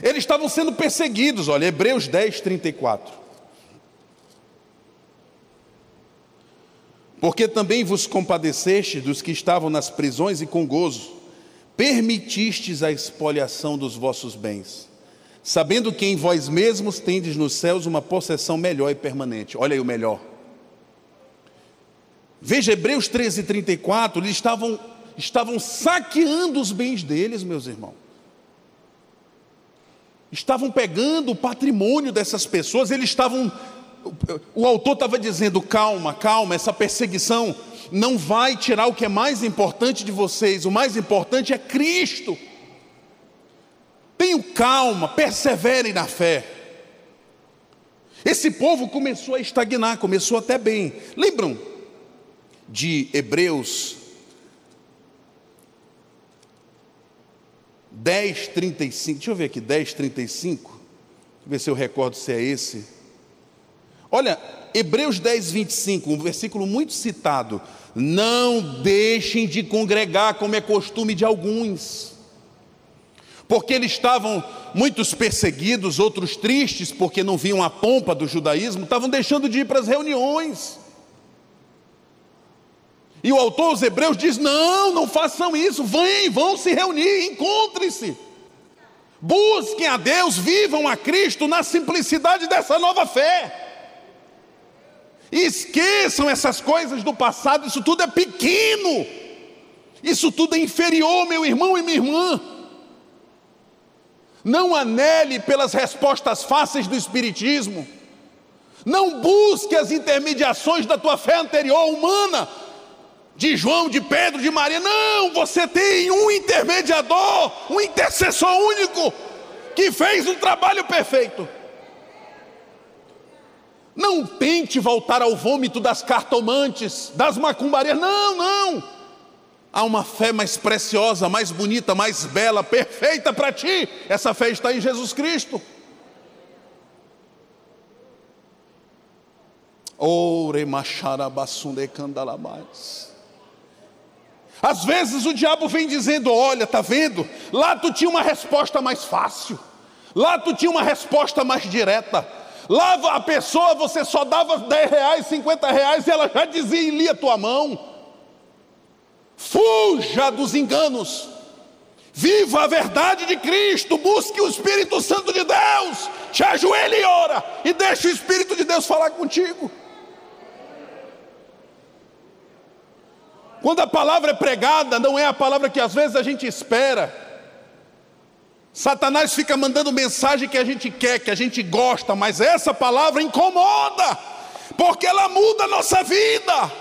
Eles estavam sendo perseguidos, olha, Hebreus 10, 34. Porque também vos compadeceste dos que estavam nas prisões e com gozo permitistes a expoliação dos vossos bens, sabendo que em vós mesmos tendes nos céus uma possessão melhor e permanente. Olha aí o melhor. Veja Hebreus 13, 34, eles estavam, estavam saqueando os bens deles, meus irmãos. Estavam pegando o patrimônio dessas pessoas, eles estavam. O autor estava dizendo: calma, calma, essa perseguição não vai tirar o que é mais importante de vocês, o mais importante é Cristo. Tenham calma, perseverem na fé. Esse povo começou a estagnar, começou até bem. Lembram de Hebreus 10, 35? Deixa eu ver aqui, 10, 35. Deixa eu ver se eu recordo se é esse. Olha, Hebreus 10, 25, um versículo muito citado. Não deixem de congregar, como é costume de alguns, porque eles estavam muitos perseguidos, outros tristes, porque não viam a pompa do judaísmo, estavam deixando de ir para as reuniões. E o autor aos Hebreus diz: Não, não façam isso, vêm, vão se reunir, encontrem-se. Busquem a Deus, vivam a Cristo na simplicidade dessa nova fé. Esqueçam essas coisas do passado, isso tudo é pequeno, isso tudo é inferior, meu irmão e minha irmã. Não anele pelas respostas fáceis do Espiritismo, não busque as intermediações da tua fé anterior humana, de João, de Pedro, de Maria. Não, você tem um intermediador, um intercessor único, que fez um trabalho perfeito. Não tente voltar ao vômito das cartomantes, das macumbarias. Não, não. Há uma fé mais preciosa, mais bonita, mais bela, perfeita para ti. Essa fé está em Jesus Cristo. Ore macharabassunde candalabais. Às vezes o diabo vem dizendo: Olha, tá vendo? Lá tu tinha uma resposta mais fácil, lá tu tinha uma resposta mais direta. Lá a pessoa você só dava 10 reais, 50 reais e ela já dizia lia tua mão. Fuja dos enganos, viva a verdade de Cristo, busque o Espírito Santo de Deus, te ajoelhe e ora, e deixe o Espírito de Deus falar contigo. Quando a palavra é pregada, não é a palavra que às vezes a gente espera. Satanás fica mandando mensagem que a gente quer, que a gente gosta, mas essa palavra incomoda, porque ela muda a nossa vida.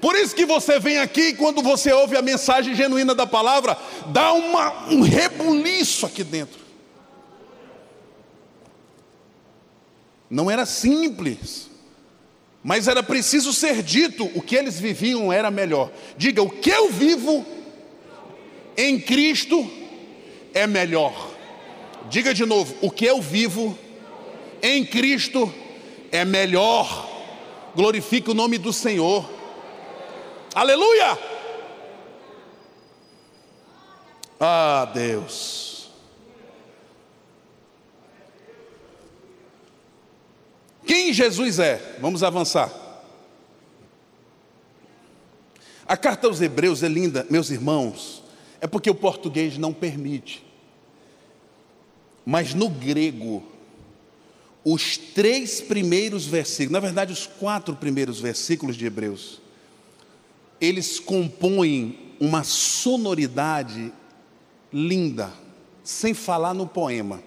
Por isso que você vem aqui, quando você ouve a mensagem genuína da palavra, dá uma, um rebuliço aqui dentro. Não era simples. Mas era preciso ser dito, o que eles viviam era melhor. Diga, o que eu vivo em Cristo é melhor. Diga de novo, o que eu vivo em Cristo é melhor. Glorifique o nome do Senhor. Aleluia! Ah, Deus. Quem Jesus é? Vamos avançar. A carta aos Hebreus é linda, meus irmãos, é porque o português não permite. Mas no grego, os três primeiros versículos, na verdade, os quatro primeiros versículos de Hebreus, eles compõem uma sonoridade linda, sem falar no poema.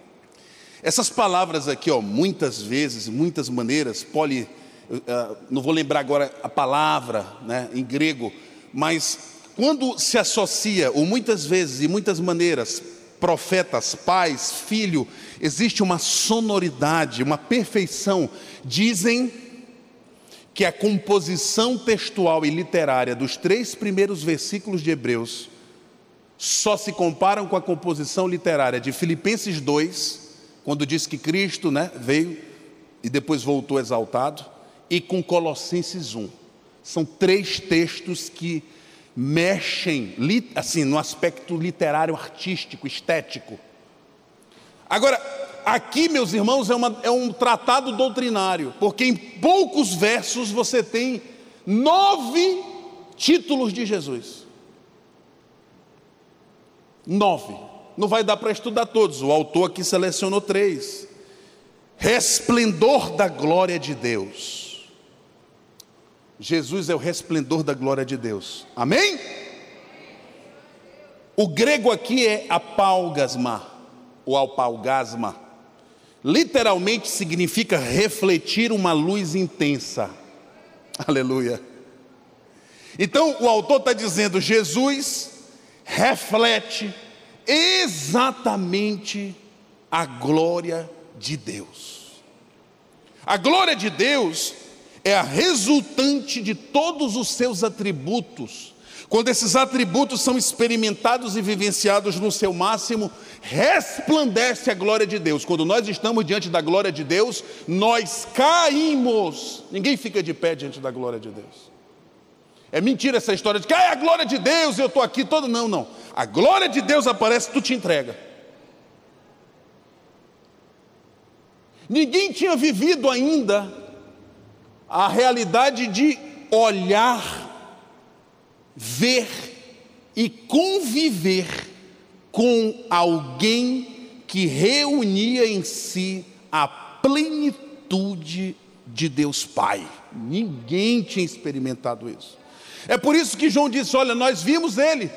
Essas palavras aqui, ó, muitas vezes, muitas maneiras, poli, uh, não vou lembrar agora a palavra né, em grego, mas quando se associa, ou muitas vezes e muitas maneiras, profetas, pais, filho, existe uma sonoridade, uma perfeição. Dizem que a composição textual e literária dos três primeiros versículos de Hebreus só se comparam com a composição literária de Filipenses 2 quando diz que Cristo né, veio e depois voltou exaltado, e com Colossenses 1. São três textos que mexem assim no aspecto literário, artístico, estético. Agora, aqui, meus irmãos, é, uma, é um tratado doutrinário, porque em poucos versos você tem nove títulos de Jesus. Nove. Não vai dar para estudar todos, o autor aqui selecionou três: resplendor da glória de Deus. Jesus é o resplendor da glória de Deus, amém? O grego aqui é apalgasma, ou alpalgasma, literalmente significa refletir uma luz intensa, aleluia. Então o autor está dizendo: Jesus reflete exatamente a glória de Deus. A glória de Deus é a resultante de todos os seus atributos. Quando esses atributos são experimentados e vivenciados no seu máximo, resplandece a glória de Deus. Quando nós estamos diante da glória de Deus, nós caímos. Ninguém fica de pé diante da glória de Deus. É mentira essa história de que ah, é a glória de Deus, eu estou aqui todo. Não, não. A glória de Deus aparece, tu te entrega. Ninguém tinha vivido ainda a realidade de olhar, ver e conviver com alguém que reunia em si a plenitude de Deus Pai. Ninguém tinha experimentado isso. É por isso que João disse: Olha, nós vimos ele,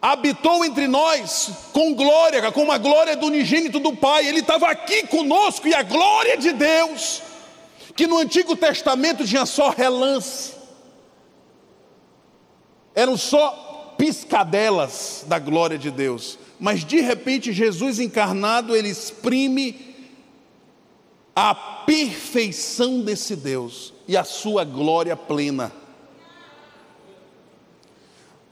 habitou entre nós com glória, com a glória do unigênito do Pai, ele estava aqui conosco e a glória de Deus, que no Antigo Testamento tinha só relance, eram só piscadelas da glória de Deus, mas de repente Jesus encarnado, ele exprime a perfeição desse Deus e a sua glória plena.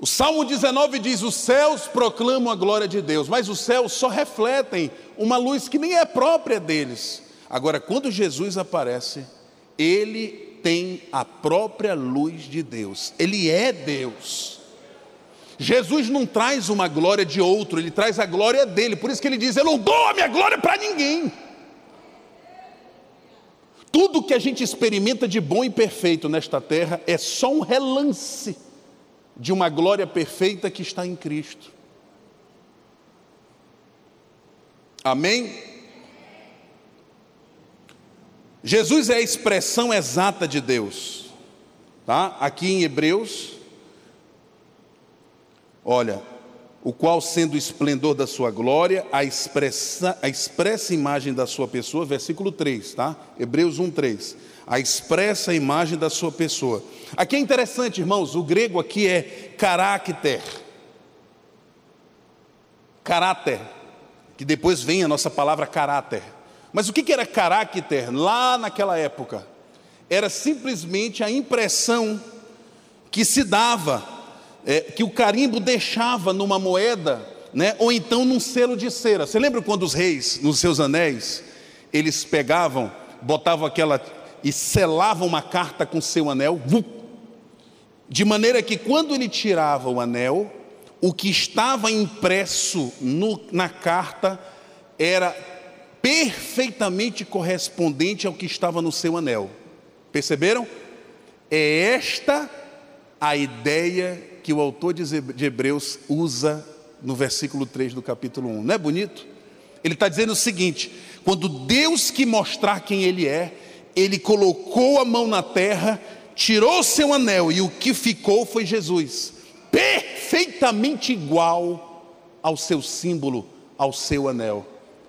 O Salmo 19 diz: Os céus proclamam a glória de Deus, mas os céus só refletem uma luz que nem é própria deles. Agora, quando Jesus aparece, ele tem a própria luz de Deus, ele é Deus. Jesus não traz uma glória de outro, ele traz a glória dele, por isso que ele diz: Eu não dou a minha glória para ninguém. Tudo que a gente experimenta de bom e perfeito nesta terra é só um relance de uma glória perfeita que está em Cristo. Amém? Jesus é a expressão exata de Deus, tá? Aqui em Hebreus, olha, o qual sendo o esplendor da sua glória, a expressa, a expressa imagem da sua pessoa, versículo 3, tá? Hebreus 1, 3 a expressa imagem da sua pessoa. Aqui é interessante, irmãos, o grego aqui é caráter. Caráter, que depois vem a nossa palavra caráter. Mas o que era caráter lá naquela época? Era simplesmente a impressão que se dava, é, que o carimbo deixava numa moeda, né, ou então num selo de cera. Você lembra quando os reis, nos seus anéis, eles pegavam, botavam aquela e selava uma carta com seu anel, de maneira que quando ele tirava o anel, o que estava impresso no, na carta era perfeitamente correspondente ao que estava no seu anel. Perceberam? É esta a ideia que o autor de Hebreus usa no versículo 3 do capítulo 1. Não é bonito? Ele está dizendo o seguinte: quando Deus que mostrar quem Ele é, ele colocou a mão na terra, tirou seu anel e o que ficou foi Jesus, perfeitamente igual ao seu símbolo, ao seu anel.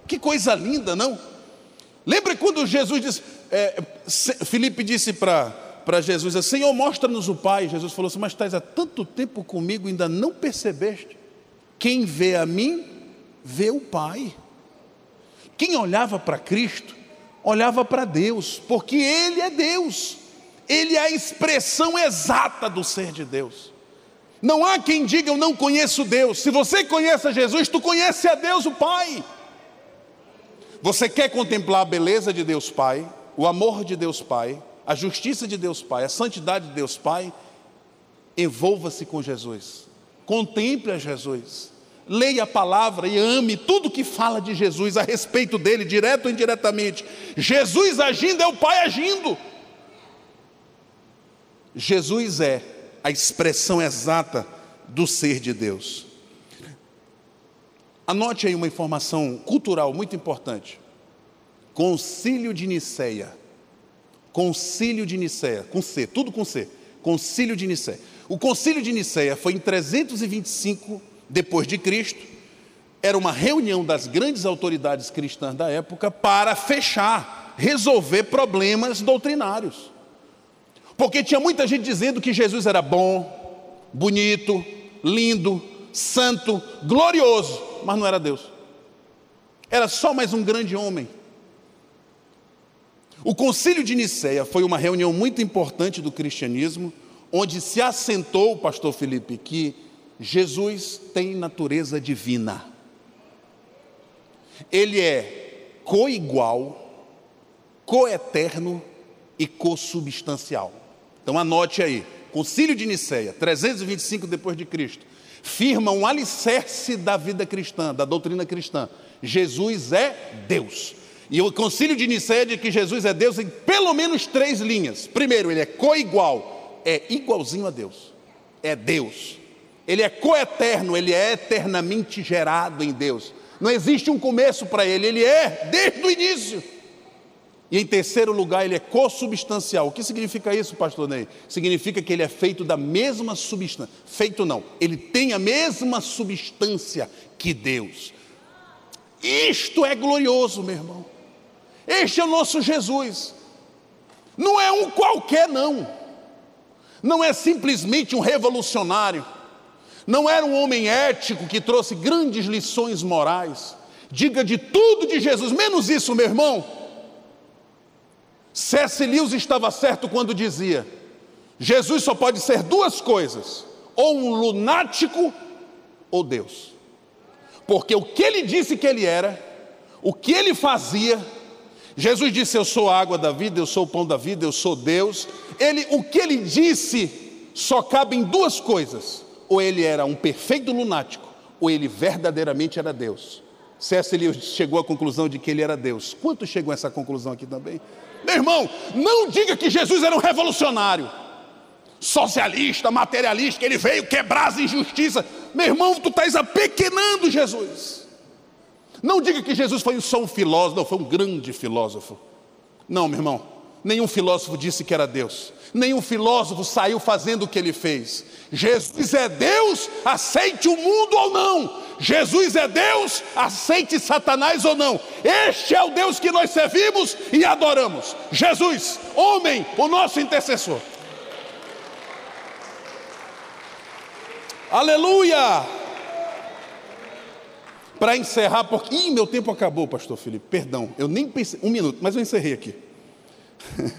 Que coisa linda, não? Lembra quando Jesus disse, é, Felipe disse para Jesus: Senhor, mostra-nos o Pai. Jesus falou assim: Mas estás há tanto tempo comigo, ainda não percebeste? Quem vê a mim, vê o Pai. Quem olhava para Cristo, olhava para Deus, porque Ele é Deus, Ele é a expressão exata do ser de Deus. Não há quem diga eu não conheço Deus. Se você conhece Jesus, tu conhece a Deus o Pai. Você quer contemplar a beleza de Deus Pai, o amor de Deus Pai, a justiça de Deus Pai, a santidade de Deus Pai? Envolva-se com Jesus. Contemple a Jesus leia a palavra e ame tudo que fala de Jesus a respeito dele, direto ou indiretamente. Jesus agindo é o Pai agindo. Jesus é a expressão exata do ser de Deus. Anote aí uma informação cultural muito importante. Concílio de Nicéia. Concílio de Nicéia, com C, tudo com C. Concílio de Nicéia. O Concílio de Nicéia foi em 325 depois de Cristo, era uma reunião das grandes autoridades cristãs da época para fechar, resolver problemas doutrinários. Porque tinha muita gente dizendo que Jesus era bom, bonito, lindo, santo, glorioso, mas não era Deus. Era só mais um grande homem. O Concílio de Nicéia foi uma reunião muito importante do cristianismo, onde se assentou, pastor Felipe, que Jesus tem natureza divina. Ele é coigual, coeterno e co-substancial. Então anote aí, Concílio de Nicéia, 325 depois de Cristo, firma um alicerce da vida cristã, da doutrina cristã. Jesus é Deus. E o Concílio de Nicéia diz que Jesus é Deus em pelo menos três linhas. Primeiro, ele é coigual, é igualzinho a Deus. É Deus. Ele é coeterno, ele é eternamente gerado em Deus. Não existe um começo para ele, ele é desde o início. E em terceiro lugar, ele é consubstancial. O que significa isso, pastor Ney? Significa que ele é feito da mesma substância. Feito não, ele tem a mesma substância que Deus. Isto é glorioso, meu irmão. Este é o nosso Jesus. Não é um qualquer, não. Não é simplesmente um revolucionário. Não era um homem ético que trouxe grandes lições morais. Diga de tudo de Jesus, menos isso, meu irmão. C.S. Lewis estava certo quando dizia: Jesus só pode ser duas coisas, ou um lunático ou Deus. Porque o que ele disse que ele era, o que ele fazia, Jesus disse: Eu sou a água da vida, eu sou o pão da vida, eu sou Deus. Ele, o que ele disse só cabe em duas coisas: ou ele era um perfeito lunático, ou ele verdadeiramente era Deus. C.S. Lewis chegou à conclusão de que ele era Deus. Quantos chegam a essa conclusão aqui também? Meu irmão, não diga que Jesus era um revolucionário, socialista, materialista, que ele veio quebrar as injustiças. Meu irmão, tu estás apequenando Jesus. Não diga que Jesus foi só um filósofo, não, foi um grande filósofo. Não, meu irmão, nenhum filósofo disse que era Deus, nenhum filósofo saiu fazendo o que ele fez. Jesus é Deus, aceite o mundo ou não, Jesus é Deus, aceite Satanás ou não. Este é o Deus que nós servimos e adoramos. Jesus, homem, o nosso intercessor. Aleluia! Para encerrar, porque. Ih, meu tempo acabou, Pastor Felipe. Perdão, eu nem pensei. Um minuto, mas eu encerrei aqui.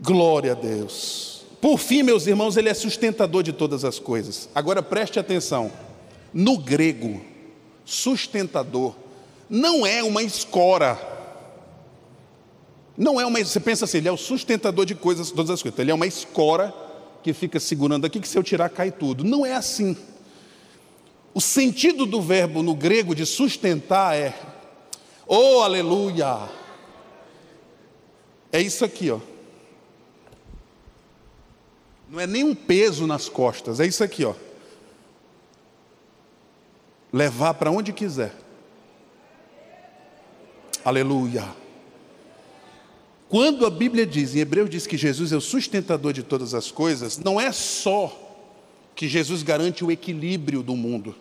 Glória a Deus. Por fim, meus irmãos, Ele é sustentador de todas as coisas. Agora preste atenção. No grego, sustentador não é uma escora. Não é uma. Você pensa assim, ele é o sustentador de coisas, todas as coisas. Ele é uma escora que fica segurando aqui, que se eu tirar cai tudo. Não é assim. O sentido do verbo no grego de sustentar é, oh aleluia, é isso aqui, ó. Não é nem um peso nas costas, é isso aqui, ó levar para onde quiser. Aleluia. Quando a Bíblia diz, em Hebreus diz que Jesus é o sustentador de todas as coisas, não é só que Jesus garante o equilíbrio do mundo.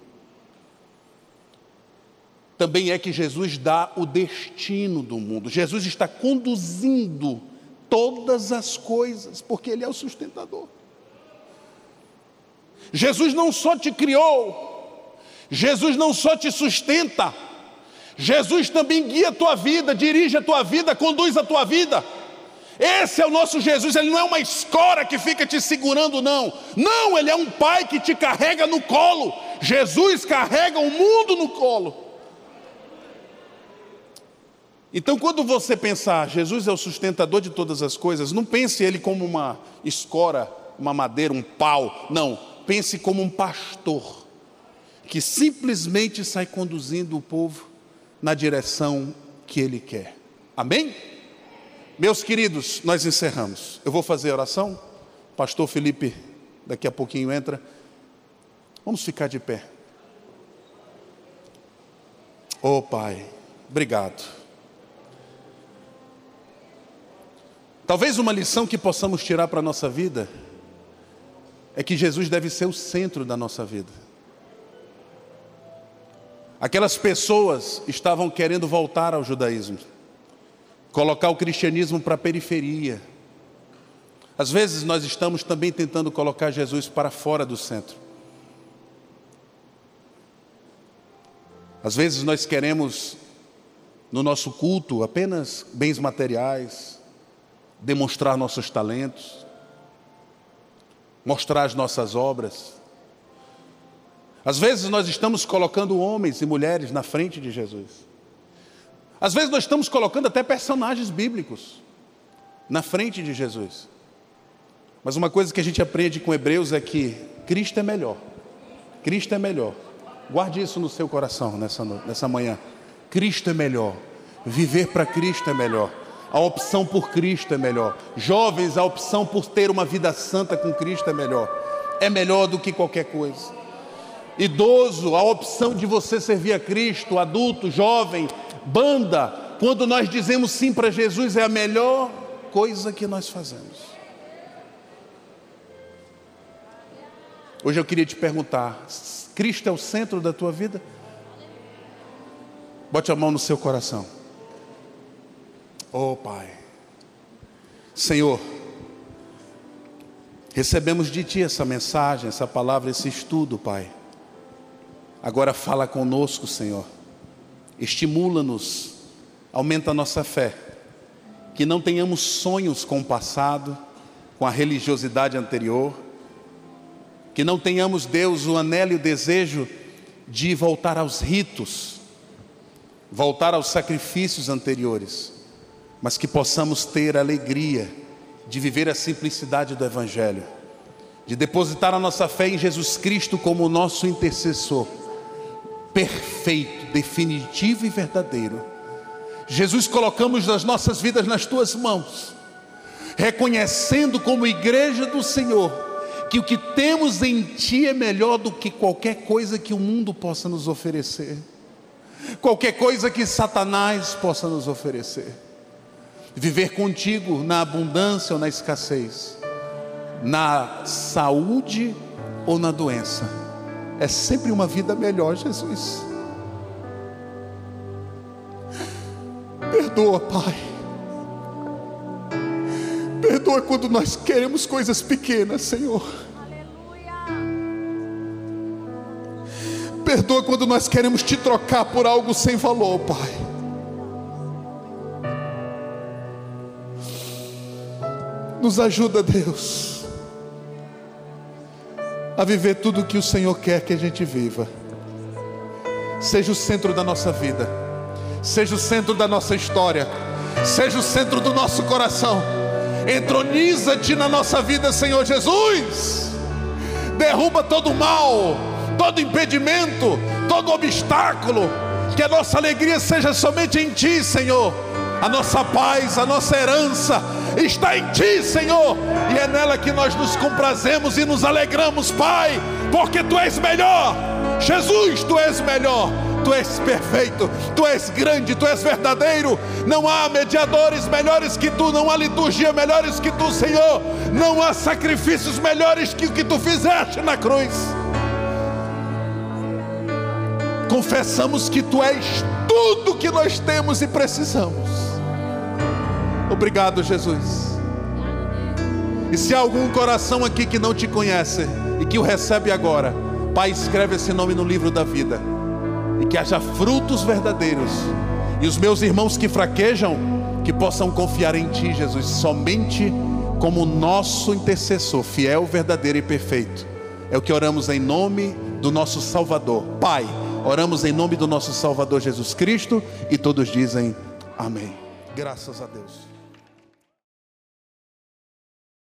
Também é que Jesus dá o destino do mundo. Jesus está conduzindo todas as coisas, porque Ele é o sustentador. Jesus não só te criou, Jesus não só te sustenta, Jesus também guia a tua vida, dirige a tua vida, conduz a tua vida. Esse é o nosso Jesus, ele não é uma escora que fica te segurando, não. Não, ele é um pai que te carrega no colo. Jesus carrega o mundo no colo. Então, quando você pensar, Jesus é o sustentador de todas as coisas, não pense ele como uma escora, uma madeira, um pau. Não, pense como um pastor que simplesmente sai conduzindo o povo na direção que ele quer. Amém? Meus queridos, nós encerramos. Eu vou fazer oração. Pastor Felipe daqui a pouquinho entra. Vamos ficar de pé. Oh Pai, obrigado. Talvez uma lição que possamos tirar para a nossa vida é que Jesus deve ser o centro da nossa vida. Aquelas pessoas estavam querendo voltar ao judaísmo, colocar o cristianismo para a periferia. Às vezes nós estamos também tentando colocar Jesus para fora do centro. Às vezes nós queremos, no nosso culto, apenas bens materiais, demonstrar nossos talentos, mostrar as nossas obras. Às vezes nós estamos colocando homens e mulheres na frente de Jesus. Às vezes nós estamos colocando até personagens bíblicos na frente de Jesus. Mas uma coisa que a gente aprende com Hebreus é que Cristo é melhor. Cristo é melhor. Guarde isso no seu coração nessa, nessa manhã. Cristo é melhor. Viver para Cristo é melhor. A opção por Cristo é melhor. Jovens, a opção por ter uma vida santa com Cristo é melhor. É melhor do que qualquer coisa. idoso, a opção de você servir a Cristo, adulto, jovem, banda, quando nós dizemos sim para Jesus, é a melhor coisa que nós fazemos. Hoje eu queria te perguntar: Cristo é o centro da tua vida? Bote a mão no seu coração. Oh Pai, Senhor, recebemos de Ti essa mensagem, essa palavra, esse estudo, Pai. Agora fala conosco, Senhor. Estimula-nos, aumenta a nossa fé. Que não tenhamos sonhos com o passado, com a religiosidade anterior. Que não tenhamos, Deus, o anelo e o desejo de voltar aos ritos, voltar aos sacrifícios anteriores, mas que possamos ter a alegria de viver a simplicidade do Evangelho, de depositar a nossa fé em Jesus Cristo como nosso intercessor, perfeito, definitivo e verdadeiro. Jesus, colocamos as nossas vidas nas tuas mãos, reconhecendo como igreja do Senhor que o que temos em Ti é melhor do que qualquer coisa que o mundo possa nos oferecer, qualquer coisa que Satanás possa nos oferecer. Viver contigo na abundância ou na escassez, na saúde ou na doença, é sempre uma vida melhor, Jesus. Perdoa, Pai. Perdoa quando nós queremos coisas pequenas, Senhor. Perdoa quando nós queremos te trocar por algo sem valor, Pai. Nos ajuda, Deus, a viver tudo o que o Senhor quer que a gente viva. Seja o centro da nossa vida, seja o centro da nossa história, seja o centro do nosso coração. Entroniza-te na nossa vida, Senhor Jesus. Derruba todo mal, todo impedimento, todo obstáculo. Que a nossa alegria seja somente em Ti, Senhor. A nossa paz, a nossa herança, está em Ti, Senhor, e é nela que nós nos comprazemos e nos alegramos, Pai, porque Tu és melhor, Jesus, Tu és melhor. Tu és perfeito, Tu és grande, Tu és verdadeiro. Não há mediadores melhores que Tu, não há liturgia melhores que Tu, Senhor. Não há sacrifícios melhores que o que Tu fizeste na cruz. Confessamos que Tu és tudo que nós temos e precisamos. Obrigado, Jesus. E se há algum coração aqui que não te conhece e que o recebe agora, Pai, escreve esse nome no livro da vida. E que haja frutos verdadeiros. E os meus irmãos que fraquejam, que possam confiar em Ti, Jesus, somente como nosso intercessor, fiel, verdadeiro e perfeito. É o que oramos em nome do nosso Salvador. Pai, oramos em nome do nosso Salvador Jesus Cristo e todos dizem amém. Graças a Deus.